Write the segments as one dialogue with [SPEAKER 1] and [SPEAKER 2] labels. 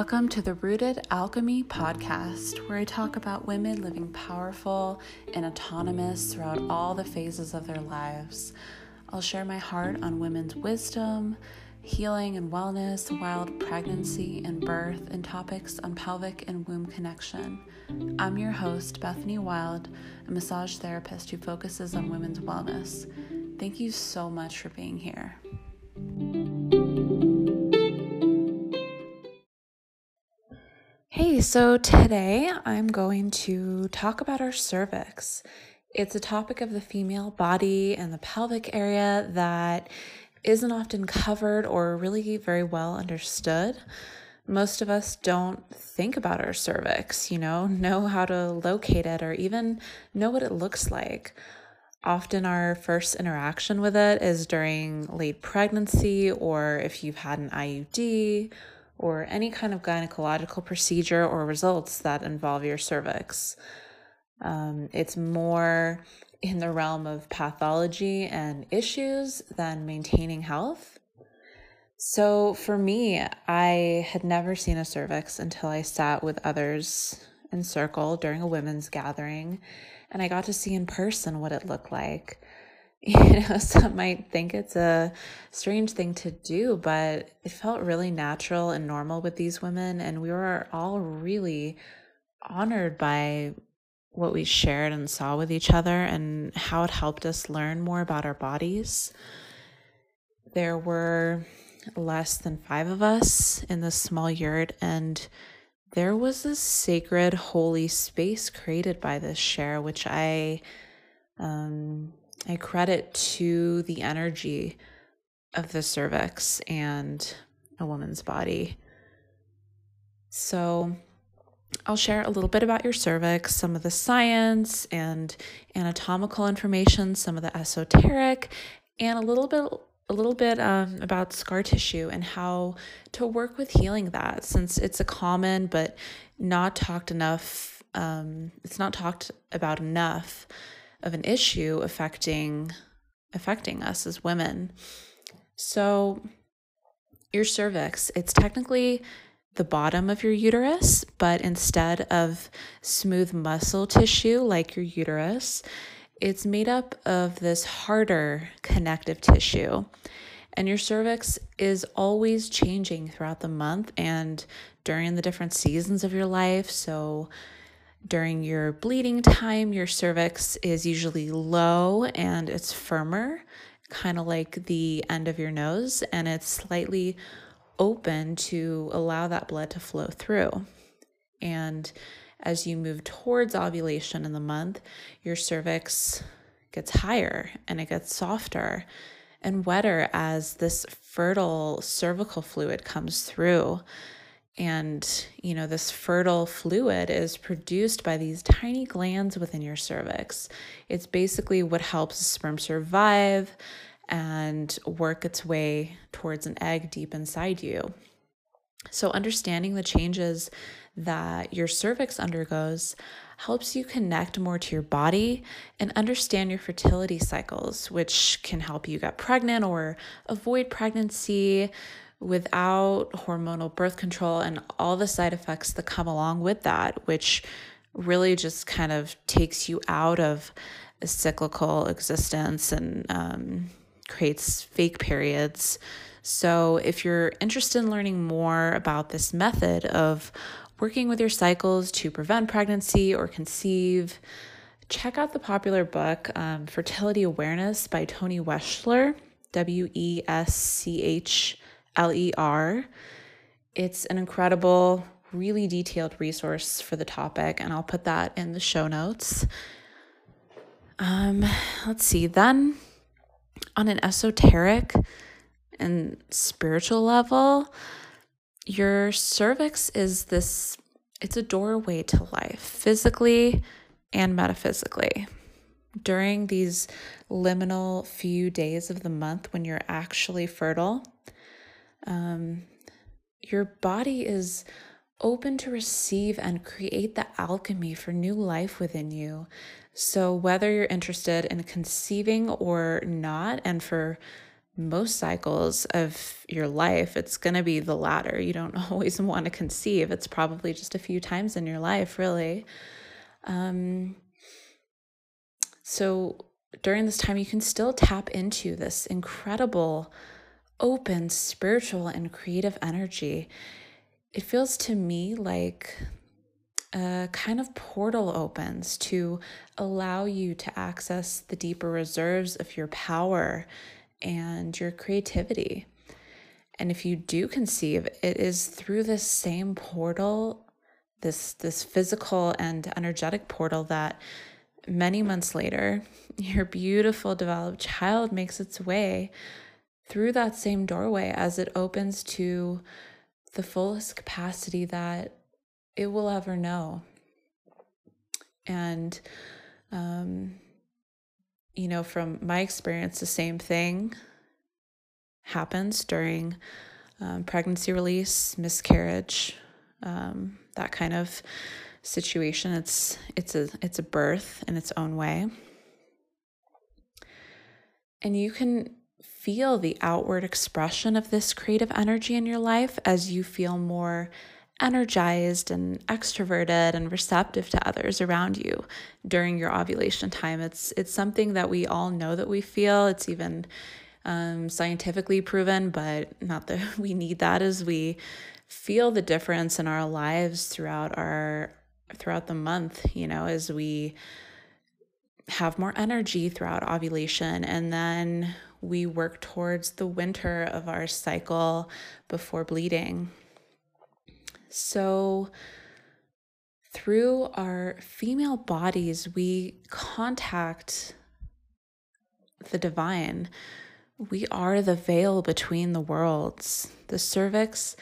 [SPEAKER 1] Welcome to the Rooted Alchemy podcast, where I talk about women living powerful and autonomous throughout all the phases of their lives. I'll share my heart on women's wisdom, healing and wellness, wild pregnancy and birth, and topics on pelvic and womb connection. I'm your host, Bethany Wilde, a massage therapist who focuses on women's wellness. Thank you so much for being here. So today I'm going to talk about our cervix. It's a topic of the female body and the pelvic area that isn't often covered or really very well understood. Most of us don't think about our cervix, you know, know how to locate it or even know what it looks like. Often, our first interaction with it is during late pregnancy or if you've had an IUD or any kind of gynecological procedure or results that involve your cervix. Um, it's more in the realm of pathology and issues than maintaining health. So for me, I had never seen a cervix until I sat with others in circle during a women's gathering and I got to see in person what it looked like. You know, some might think it's a strange thing to do, but it felt really natural and normal with these women. And we were all really honored by what we shared and saw with each other and how it helped us learn more about our bodies. There were less than five of us in this small yurt, and there was this sacred, holy space created by this share, which I um, I credit to the energy of the cervix and a woman's body. So, I'll share a little bit about your cervix, some of the science and anatomical information, some of the esoteric, and a little bit a little bit um, about scar tissue and how to work with healing that since it's a common but not talked enough um, it's not talked about enough of an issue affecting affecting us as women so your cervix it's technically the bottom of your uterus, but instead of smooth muscle tissue like your uterus, it's made up of this harder connective tissue. And your cervix is always changing throughout the month and during the different seasons of your life. So, during your bleeding time, your cervix is usually low and it's firmer, kind of like the end of your nose, and it's slightly open to allow that blood to flow through. And as you move towards ovulation in the month, your cervix gets higher and it gets softer and wetter as this fertile cervical fluid comes through. And, you know, this fertile fluid is produced by these tiny glands within your cervix. It's basically what helps sperm survive and work its way towards an egg deep inside you. So, understanding the changes that your cervix undergoes helps you connect more to your body and understand your fertility cycles, which can help you get pregnant or avoid pregnancy without hormonal birth control and all the side effects that come along with that, which really just kind of takes you out of a cyclical existence and um, creates fake periods. So, if you're interested in learning more about this method of working with your cycles to prevent pregnancy or conceive, check out the popular book um, Fertility Awareness by Toni Weschler, W E S C H L E R. It's an incredible, really detailed resource for the topic, and I'll put that in the show notes. Um, let's see, then on an esoteric and spiritual level, your cervix is this it's a doorway to life, physically and metaphysically. During these liminal few days of the month when you're actually fertile, um, your body is open to receive and create the alchemy for new life within you. So, whether you're interested in conceiving or not, and for most cycles of your life, it's going to be the latter. You don't always want to conceive. It's probably just a few times in your life, really. Um, so during this time, you can still tap into this incredible, open, spiritual, and creative energy. It feels to me like a kind of portal opens to allow you to access the deeper reserves of your power and your creativity. And if you do conceive, it is through this same portal, this this physical and energetic portal that many months later, your beautiful developed child makes its way through that same doorway as it opens to the fullest capacity that it will ever know. And, um, you know, from my experience, the same thing happens during um, pregnancy release, miscarriage, um, that kind of situation. It's it's a it's a birth in its own way. And you can feel the outward expression of this creative energy in your life as you feel more energized and extroverted and receptive to others around you during your ovulation time. It's it's something that we all know that we feel. It's even um, scientifically proven, but not that we need that as we feel the difference in our lives throughout our throughout the month, you know, as we have more energy throughout ovulation and then we work towards the winter of our cycle before bleeding. So, through our female bodies, we contact the divine. We are the veil between the worlds. The cervix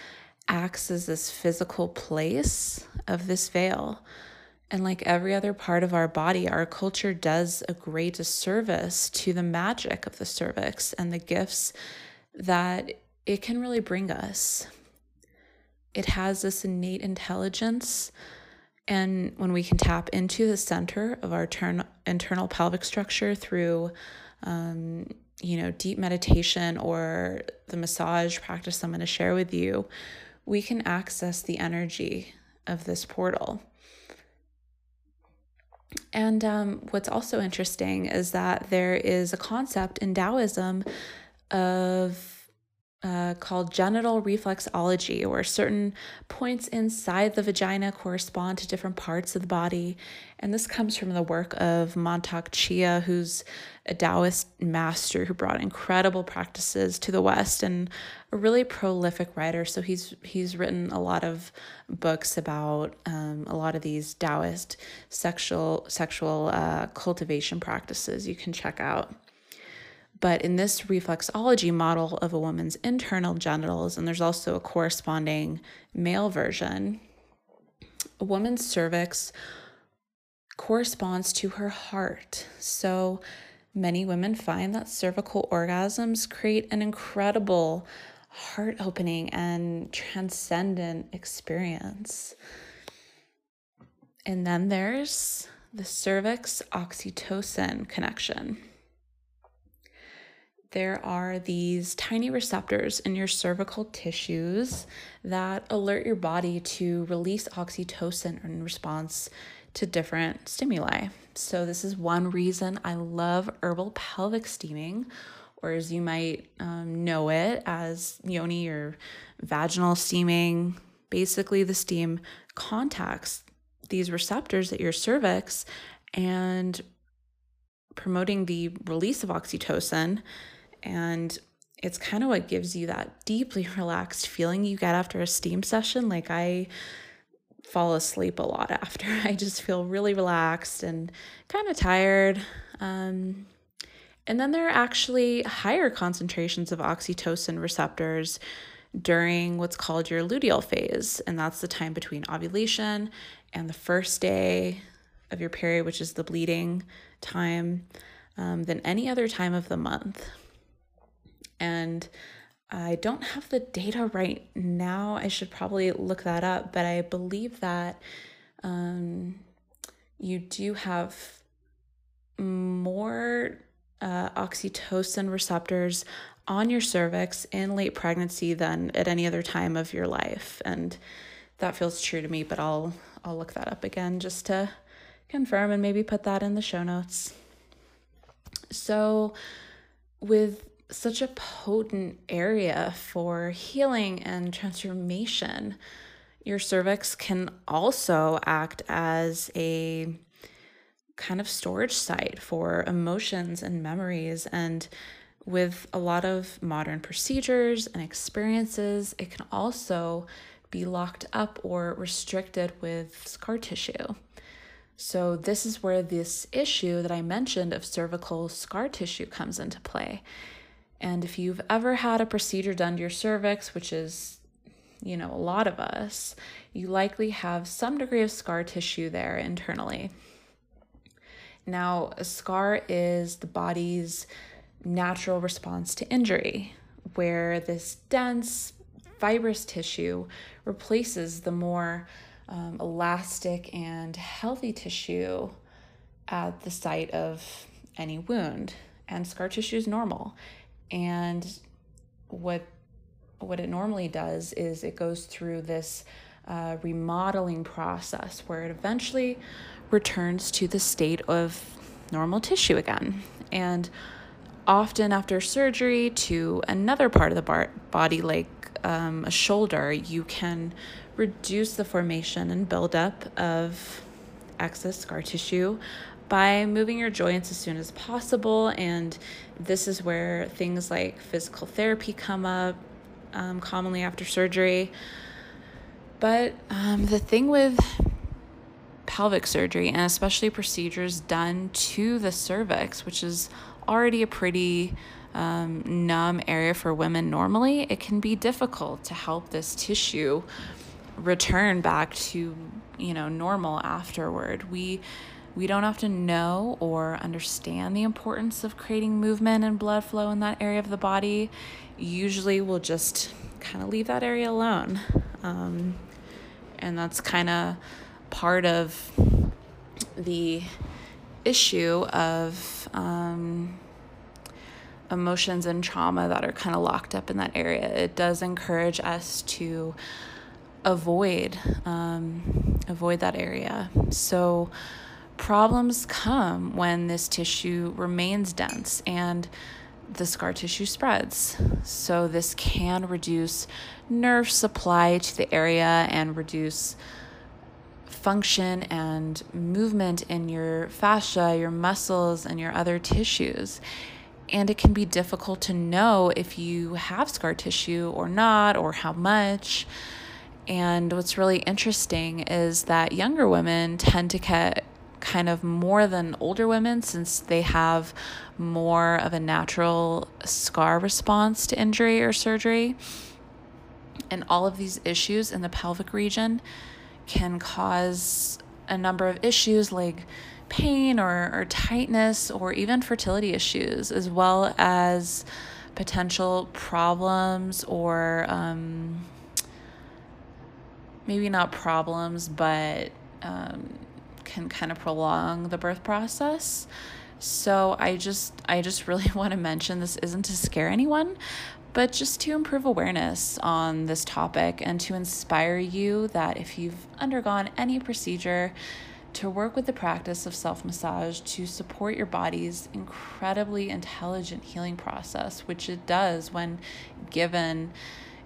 [SPEAKER 1] acts as this physical place of this veil. And like every other part of our body, our culture does a great disservice to the magic of the cervix and the gifts that it can really bring us. It has this innate intelligence. And when we can tap into the center of our turn, internal pelvic structure through, um, you know, deep meditation or the massage practice I'm going to share with you, we can access the energy of this portal. And um, what's also interesting is that there is a concept in Taoism of uh, called genital reflexology, where certain points inside the vagina correspond to different parts of the body. And this comes from the work of Mantak Chia, who's a Taoist master who brought incredible practices to the West and a really prolific writer. So he's he's written a lot of books about um, a lot of these Taoist sexual sexual uh, cultivation practices. You can check out. But in this reflexology model of a woman's internal genitals, and there's also a corresponding male version, a woman's cervix corresponds to her heart. So many women find that cervical orgasms create an incredible heart opening and transcendent experience. And then there's the cervix oxytocin connection there are these tiny receptors in your cervical tissues that alert your body to release oxytocin in response to different stimuli. So, this is one reason I love herbal pelvic steaming, or as you might um, know it as yoni or vaginal steaming. Basically, the steam contacts these receptors at your cervix and promoting the release of oxytocin and it's kind of what gives you that deeply relaxed feeling you get after a steam session. Like I fall asleep a lot after. I just feel really relaxed and kind of tired. Um, and then there are actually higher concentrations of oxytocin receptors during what's called your luteal phase. And that's the time between ovulation and the first day of your period, which is the bleeding time, um, than any other time of the month. And I don't have the data right now. I should probably look that up, but I believe that um, you do have more uh, oxytocin receptors on your cervix in late pregnancy than at any other time of your life. And that feels true to me, but I'll I'll look that up again just to confirm and maybe put that in the show notes. So with such a potent area for healing and transformation, your cervix can also act as a kind of storage site for emotions and memories and with a lot of modern procedures and experiences, it can also be locked up or restricted with scar tissue. So, this is where this issue that I mentioned of cervical scar tissue comes into play. And if you've ever had a procedure done to your cervix, which is, you know, a lot of us, you likely have some degree of scar tissue there internally. Now, a scar is the body's natural response to injury, where this dense, fibrous tissue replaces the more um, elastic and healthy tissue at the site of any wound. And scar tissue is normal. And what what it normally does is it goes through this uh, remodeling process where it eventually returns to the state of normal tissue again. And often after surgery to another part of the bar- body, like um, a shoulder, you can reduce the formation and buildup of excess scar tissue by moving your joints as soon as possible. And this is where things like physical therapy come up um, commonly after surgery. But um, the thing with pelvic surgery, and especially procedures done to the cervix, which is already a pretty um, numb area for women normally, it can be difficult to help this tissue return back to you know normal afterward. We we don't often know or understand the importance of creating movement and blood flow in that area of the body. Usually, we'll just kind of leave that area alone, um, and that's kind of part of the issue of um, emotions and trauma that are kind of locked up in that area. It does encourage us to avoid um, avoid that area. So problems come when this tissue remains dense and the scar tissue spreads. So this can reduce nerve supply to the area and reduce function and movement in your fascia, your muscles, and your other tissues. And it can be difficult to know if you have scar tissue or not, or how much. And what's really interesting is that younger women tend to get kind of more than older women since they have more of a natural scar response to injury or surgery. And all of these issues in the pelvic region can cause a number of issues like pain or, or tightness or even fertility issues, as well as potential problems or um, maybe not problems, but um, can kind of prolong the birth process. So I just I just really want to mention this isn't to scare anyone, but just to improve awareness on this topic and to inspire you that if you've undergone any procedure, to work with the practice of self massage to support your body's incredibly intelligent healing process, which it does when given,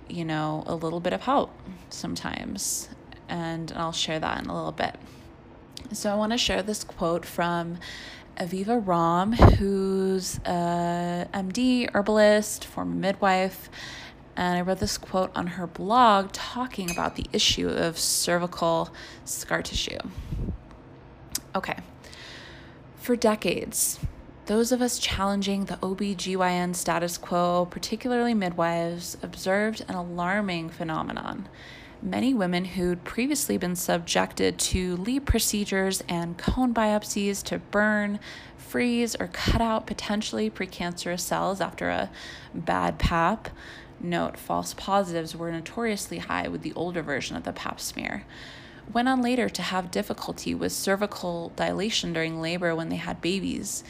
[SPEAKER 1] you know, a little bit of help sometimes. And I'll share that in a little bit. So I want to share this quote from Aviva Romm, who's a MD, herbalist, former midwife. And I read this quote on her blog talking about the issue of cervical scar tissue. Okay. For decades, those of us challenging the OB/GYN status quo, particularly midwives, observed an alarming phenomenon many women who'd previously been subjected to LEEP procedures and cone biopsies to burn, freeze, or cut out potentially precancerous cells after a bad PAP. Note false positives were notoriously high with the older version of the PAP smear. Went on later to have difficulty with cervical dilation during labor when they had babies.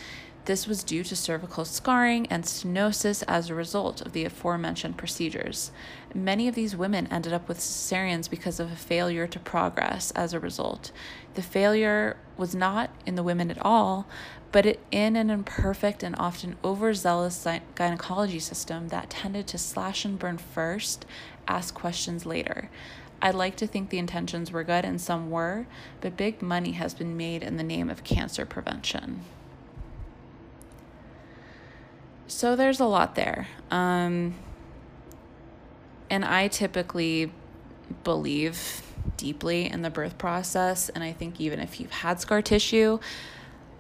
[SPEAKER 1] This was due to cervical scarring and stenosis as a result of the aforementioned procedures. Many of these women ended up with cesareans because of a failure to progress as a result. The failure was not in the women at all, but in an imperfect and often overzealous gynecology system that tended to slash and burn first, ask questions later. I'd like to think the intentions were good, and some were, but big money has been made in the name of cancer prevention. So there's a lot there. Um, and I typically believe deeply in the birth process. And I think even if you've had scar tissue,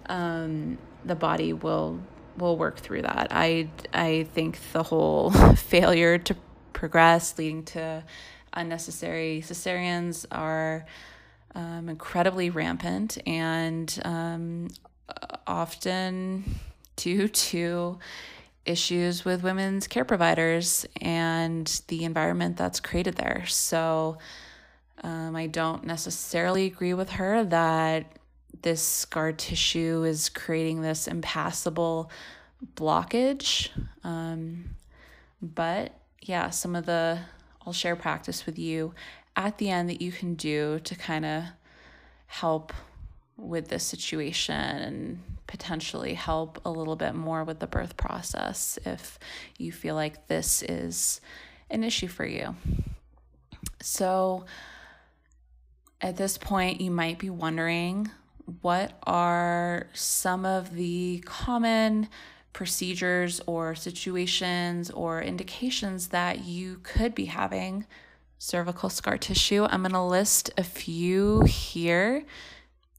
[SPEAKER 1] um, the body will will work through that. I I think the whole failure to progress leading to unnecessary cesareans are um, incredibly rampant and um, often due to issues with women's care providers and the environment that's created there. So um, I don't necessarily agree with her that this scar tissue is creating this impassable blockage. Um, but yeah, some of the, I'll share practice with you at the end that you can do to kind of help with this situation and potentially help a little bit more with the birth process if you feel like this is an issue for you. So, at this point, you might be wondering what are some of the common procedures or situations or indications that you could be having cervical scar tissue. I'm going to list a few here.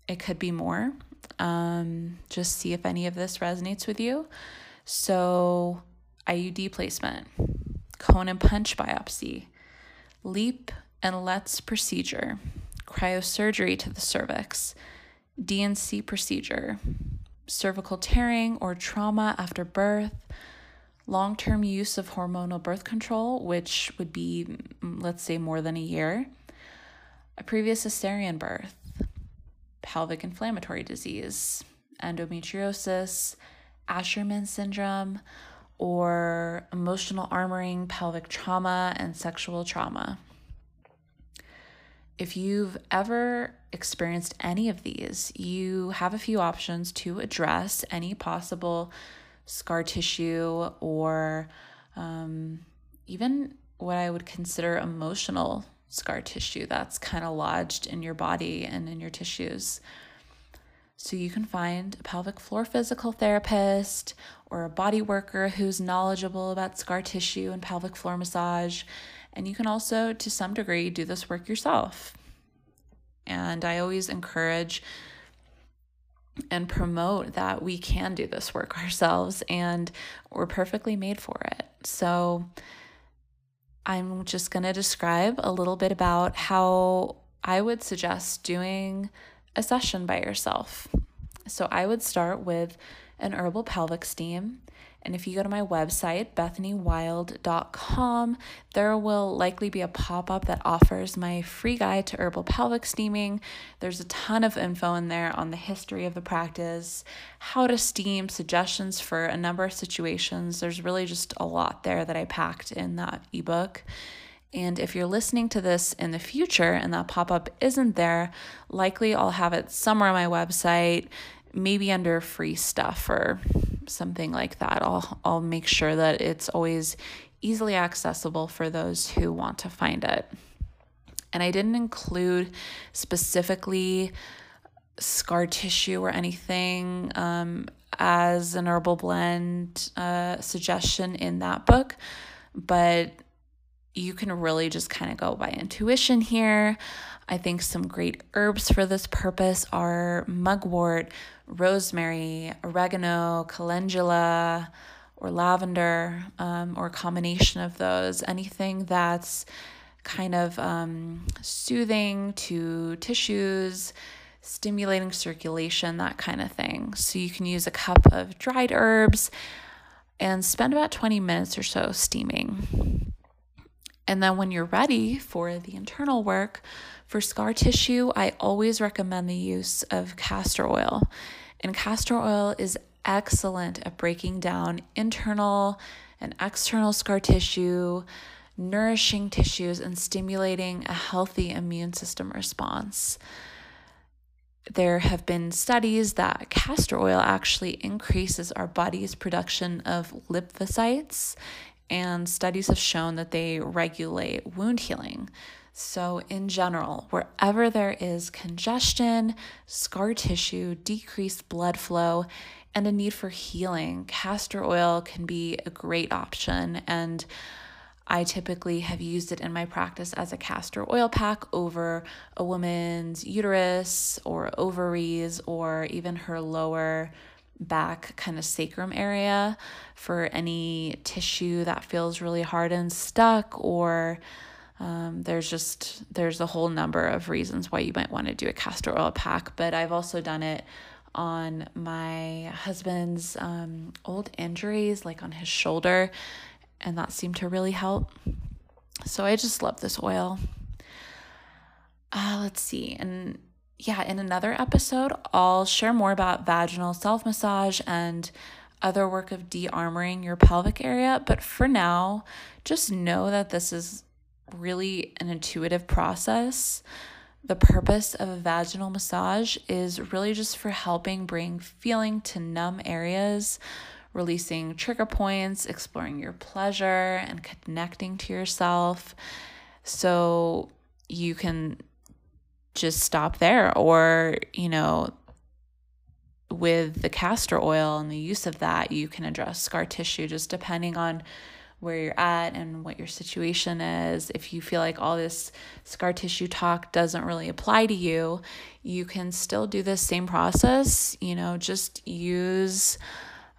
[SPEAKER 1] It could be more. Um, just see if any of this resonates with you. So, IUD placement, cone and punch biopsy, LEEP and LLETZ procedure, cryosurgery to the cervix, D&C procedure, cervical tearing or trauma after birth, long term use of hormonal birth control, which would be, mm, let's say, more than a year, a previous cesarean birth, pelvic inflammatory disease, endometriosis, Asherman syndrome, or emotional armoring, pelvic trauma, and sexual trauma. If you've ever experienced any of these, you have a few options to address any possible scar tissue or um, even what I would consider emotional scar tissue that's kind of lodged in your body and in your tissues. So you can find a pelvic floor physical therapist or a body worker who's knowledgeable about scar tissue and pelvic floor massage. And you can also, to some degree, do this work yourself. And I always encourage and promote that we can do this work ourselves and we're perfectly made for it. So, I'm just going to describe a little bit about how I would suggest doing a session by yourself. So I would start with an herbal pelvic steam. And if you go to my website, bethanywilde.com, there will likely be a pop up that offers my free guide to herbal pelvic steaming. There's a ton of info in there on the history of the practice, how to steam, suggestions for a number of situations. There's really just a lot there that I packed in that ebook. And if you're listening to this in the future and that pop up isn't there, likely I'll have it somewhere on my website maybe under free stuff or something like that. I'll I'll make sure that it's always easily accessible for those who want to find it. And I didn't include specifically scar tissue or anything um, as an herbal blend uh, suggestion in that book, but you can really just kind of go by intuition here. I think some great herbs for this purpose are mugwort, rosemary, oregano, calendula, or lavender, um, or a combination of those. Anything that's kind of um, soothing to tissues, stimulating circulation, that kind of thing. So you can use a cup of dried herbs and spend about 20 minutes or so steaming. And then when you're ready for the internal work, for scar tissue, I always recommend the use of castor oil. And castor oil is excellent at breaking down internal and external scar tissue, nourishing tissues, and stimulating a healthy immune system response. There have been studies that castor oil actually increases our body's production of lymphocytes, and studies have shown that they regulate wound healing. So, in general, wherever there is congestion, scar tissue, decreased blood flow, and a need for healing, castor oil can be a great option. And I typically have used it in my practice as a castor oil pack over a woman's uterus or ovaries or even her lower back kind of sacrum area for any tissue that feels really hard and stuck or um, there's just there's a whole number of reasons why you might want to do a castor oil pack but i've also done it on my husband's um, old injuries like on his shoulder and that seemed to really help. So I just love this oil. Uh, let's see. And yeah, in another episode, I'll share more about vaginal self massage and other work of de armoring your pelvic area. But for now, just know that this is really an intuitive process. The purpose of a vaginal massage is really just for helping bring feeling to numb areas releasing trigger points, exploring your pleasure, and connecting to yourself. So you can just stop there, or, you know, with the castor oil and the use of that, you can address scar tissue just depending on where you're at and what your situation is. If you feel like all this scar tissue talk doesn't really apply to you, you can still do this same process. You know, just use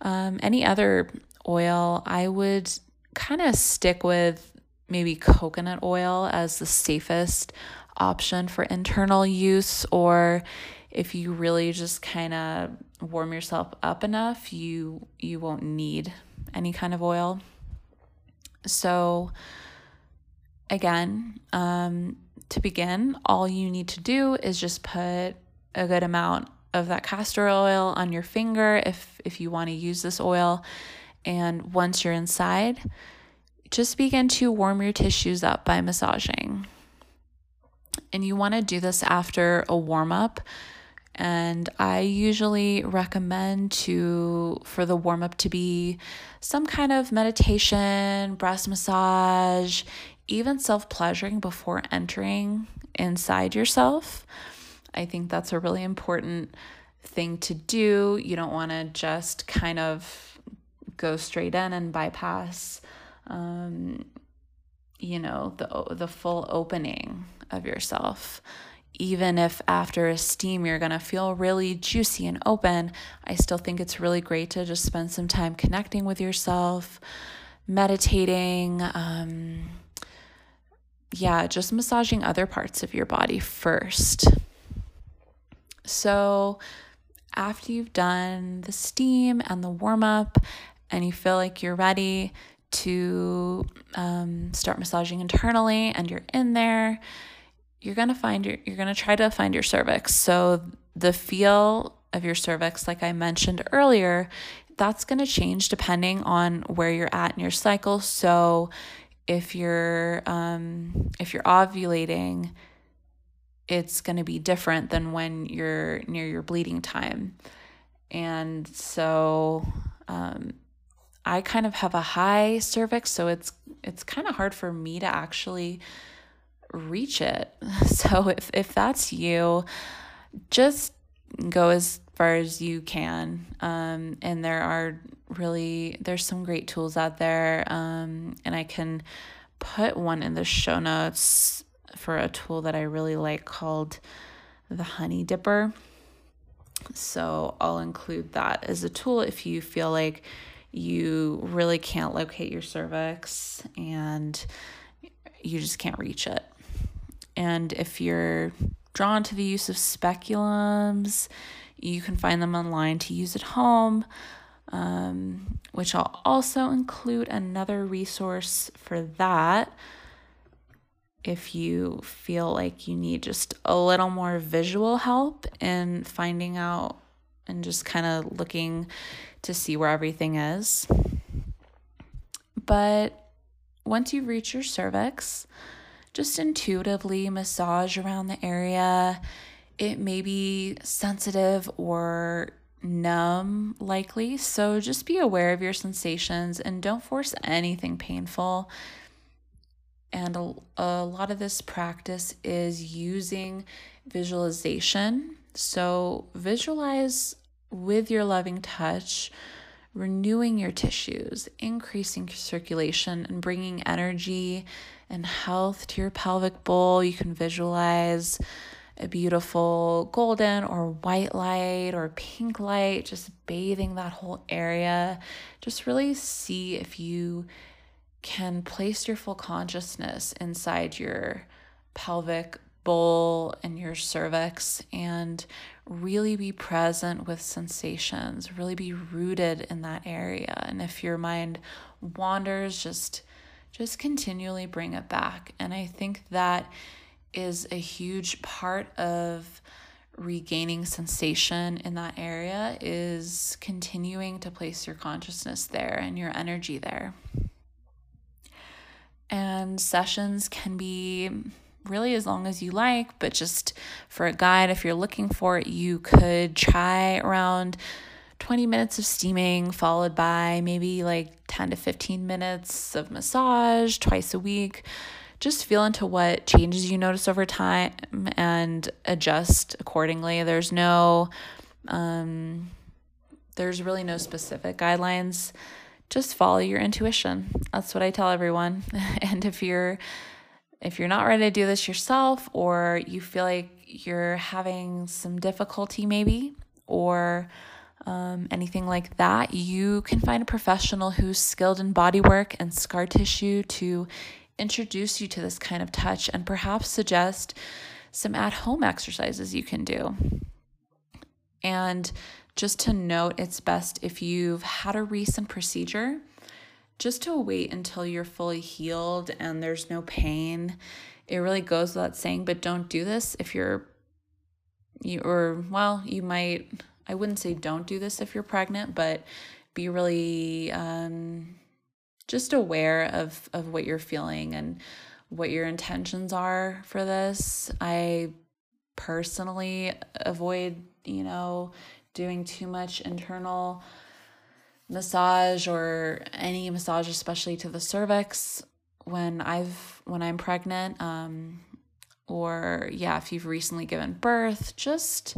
[SPEAKER 1] um, any other oil, I would kind of stick with maybe coconut oil as the safest option for internal use or if you really just kind of warm yourself up enough you you won't need any kind of oil. So again um, to begin all you need to do is just put a good amount of that castor oil on your finger if if you want to use this oil. And once you're inside just begin to warm your tissues up by massaging and you want to do this after a warm up and I usually recommend to for the warm up to be some kind of meditation, breast massage, even self-pleasuring before entering inside yourself. I think that's a really important thing to do. You don't want to just kind of go straight in and bypass, um, you know, the the full opening of yourself. Even if after a steam you're gonna feel really juicy and open, I still think it's really great to just spend some time connecting with yourself, meditating. Um, yeah, just massaging other parts of your body first. So, after you've done the steam and the warm up, and you feel like you're ready to um, start massaging internally, and you're in there, you're gonna find your you're gonna try to find your cervix. So the feel of your cervix, like I mentioned earlier, that's gonna change depending on where you're at in your cycle. So if you're um, if you're ovulating it's going to be different than when you're near your bleeding time. And so um, I kind of have a high cervix, so it's it's kind of hard for me to actually reach it. So if if that's you, just go as far as you can. Um, and there are really there's some great tools out there, um, and I can put one in the show notes for a tool that I really like called the Honey Dipper. So I'll include that as a tool if you feel like you really can't locate your cervix and you just can't reach it. And if you're drawn to the use of speculums, you can find them online to use at home, um, which I'll also include another resource for that if you feel like you need just a little more visual help in finding out and just kind of looking to see where everything is. But once you reach your cervix, just intuitively massage around the area. It may be sensitive or numb, likely. So just be aware of your sensations and don't force anything painful. And a, a lot of this practice is using visualization. So visualize with your loving touch, renewing your tissues, increasing circulation, and bringing energy and health to your pelvic bowl. You can visualize a beautiful golden or white light or pink light, just bathing that whole area. Just really see if you can place your full consciousness inside your pelvic bowl and your cervix and really be present with sensations, really be rooted in that area. And if your mind wanders, just just continually bring it back. And I think that is a huge part of regaining sensation in that area is continuing to place your consciousness there and your energy there. And sessions can be really as long as you like, but just for a guide, if you're looking for it, you could try around 20 minutes of steaming, followed by maybe like 10 to 15 minutes of massage twice a week just feel into what changes you notice over time and adjust accordingly. There's no, um, there's really no specific guidelines. Just follow your intuition. That's what I tell everyone. and if you're, if you're not ready to do this yourself, or you feel like you're having some difficulty, maybe, or um, anything like that, you can find a professional who's skilled in body work and scar tissue to introduce you to this kind of touch and perhaps suggest some at home exercises you can do. And just to note, it's best if you've had a recent procedure, just to wait until you're fully healed and there's no pain. It really goes without saying, but don't do this if you're you or well, you might I wouldn't say don't do this if you're pregnant, but be really um just aware of of what you're feeling and what your intentions are for this. I personally avoid, you know, doing too much internal massage or any massage especially to the cervix when I've when I'm pregnant um or yeah, if you've recently given birth, just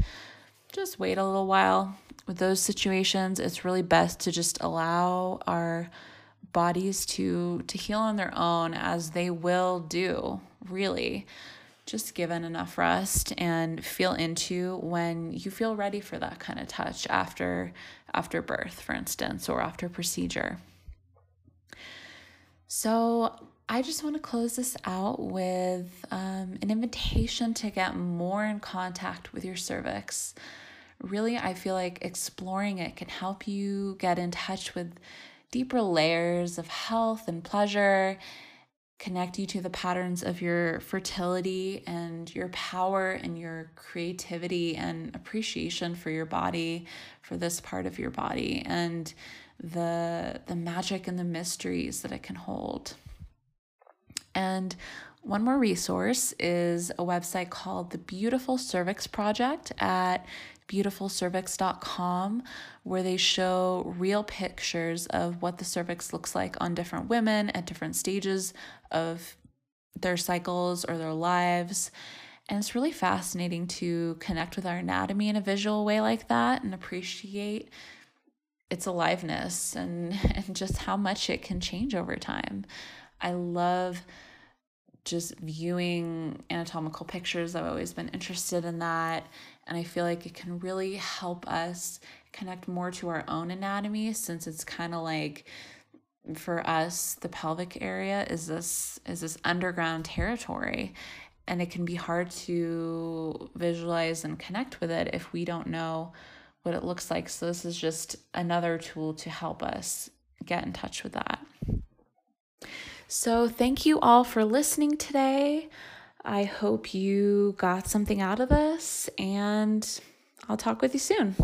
[SPEAKER 1] just wait a little while. With those situations, it's really best to just allow our bodies to to heal on their own as they will do really just given enough rest and feel into when you feel ready for that kind of touch after after birth for instance or after procedure so I just want to close this out with um, an invitation to get more in contact with your cervix. Really, I feel like exploring it can help you get in touch with deeper layers of health and pleasure, connect you to the patterns of your fertility and your power and your creativity and appreciation for your body, for this part of your body, and the, the magic and the mysteries that it can hold. And one more resource is a website called the Beautiful Cervix Project at beautifulcervix.com, where they show real pictures of what the cervix looks like on different women at different stages of their cycles or their lives. And it's really fascinating to connect with our anatomy in a visual way like that and appreciate its aliveness and, and just how much it can change over time. I love just viewing anatomical pictures. I've always been interested in that and I feel like it can really help us connect more to our own anatomy since it's kind of like for us the pelvic area is this is this underground territory and it can be hard to visualize and connect with it if we don't know what it looks like. So this is just another tool to help us get in touch with that. So thank you all for listening today I hope you got something out of this, and I'll talk with you soon.